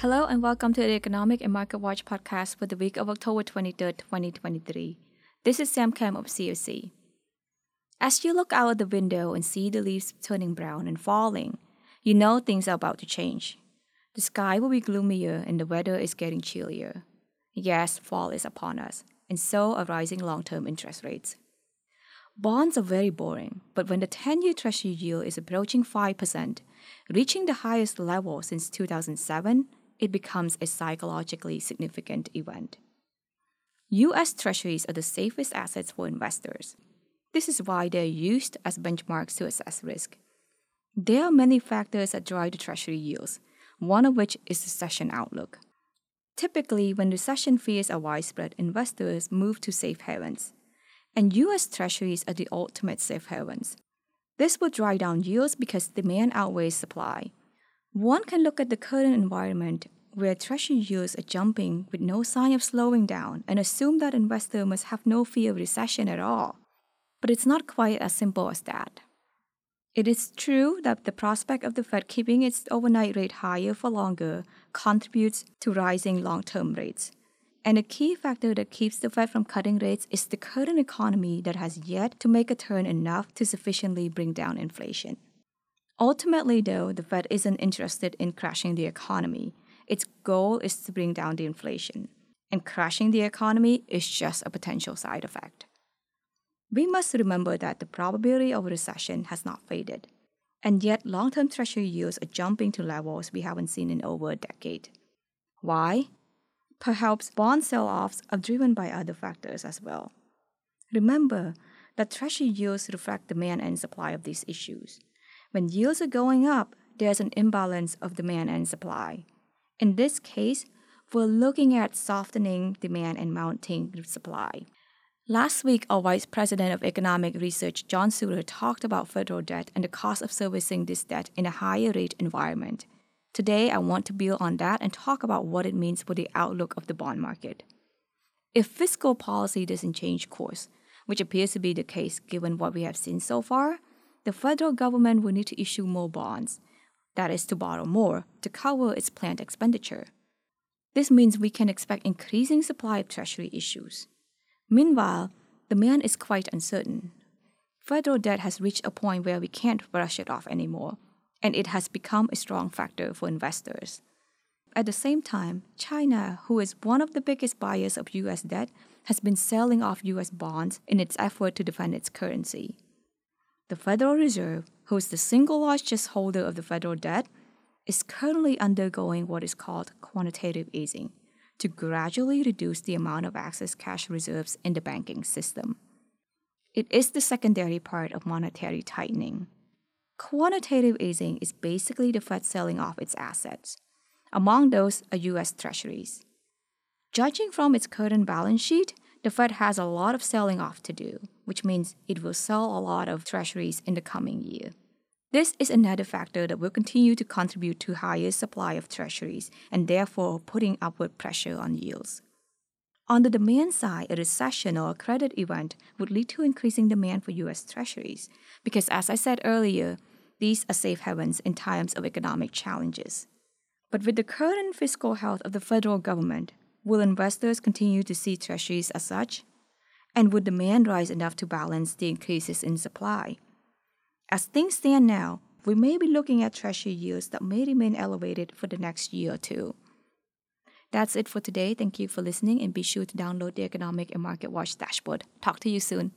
Hello and welcome to the Economic and Market Watch podcast for the week of October 23rd, 2023. This is Sam Kem of CFC. As you look out the window and see the leaves turning brown and falling, you know things are about to change. The sky will be gloomier and the weather is getting chillier. Yes, fall is upon us, and so are rising long term interest rates. Bonds are very boring, but when the 10 year Treasury yield is approaching 5%, reaching the highest level since 2007, it becomes a psychologically significant event. US Treasuries are the safest assets for investors. This is why they are used as benchmarks to assess risk. There are many factors that drive the Treasury yields, one of which is the recession outlook. Typically, when recession fears are widespread, investors move to safe havens. And US Treasuries are the ultimate safe havens. This will drive down yields because demand outweighs supply. One can look at the current environment where treasury yields are jumping with no sign of slowing down and assume that investors must have no fear of recession at all. But it's not quite as simple as that. It is true that the prospect of the Fed keeping its overnight rate higher for longer contributes to rising long term rates. And a key factor that keeps the Fed from cutting rates is the current economy that has yet to make a turn enough to sufficiently bring down inflation. Ultimately, though, the Fed isn't interested in crashing the economy. Its goal is to bring down the inflation, and crashing the economy is just a potential side effect. We must remember that the probability of a recession has not faded, and yet long term treasury yields are jumping to levels we haven't seen in over a decade. Why? Perhaps bond sell offs are driven by other factors as well. Remember that treasury yields reflect demand and supply of these issues. When yields are going up, there's an imbalance of demand and supply. In this case, we're looking at softening demand and mounting supply. Last week, our Vice President of Economic Research, John Suter, talked about federal debt and the cost of servicing this debt in a higher rate environment. Today, I want to build on that and talk about what it means for the outlook of the bond market. If fiscal policy doesn't change course, which appears to be the case given what we have seen so far, the federal government will need to issue more bonds, that is, to borrow more, to cover its planned expenditure. This means we can expect increasing supply of treasury issues. Meanwhile, demand is quite uncertain. Federal debt has reached a point where we can't brush it off anymore and it has become a strong factor for investors. At the same time, China, who is one of the biggest buyers of US debt, has been selling off US bonds in its effort to defend its currency. The Federal Reserve, who is the single largest holder of the federal debt, is currently undergoing what is called quantitative easing to gradually reduce the amount of excess cash reserves in the banking system. It is the secondary part of monetary tightening. Quantitative easing is basically the Fed selling off its assets. Among those are US Treasuries. Judging from its current balance sheet, the Fed has a lot of selling off to do, which means it will sell a lot of treasuries in the coming year. This is another factor that will continue to contribute to higher supply of treasuries and therefore putting upward pressure on yields. On the demand side, a recession or a credit event would lead to increasing demand for US treasuries because as I said earlier, these are safe havens in times of economic challenges. But with the current fiscal health of the federal government, will investors continue to see treasuries as such? And would demand rise enough to balance the increases in supply? As things stand now, we may be looking at treasury yields that may remain elevated for the next year or two. That's it for today. Thank you for listening and be sure to download the Economic and Market Watch dashboard. Talk to you soon.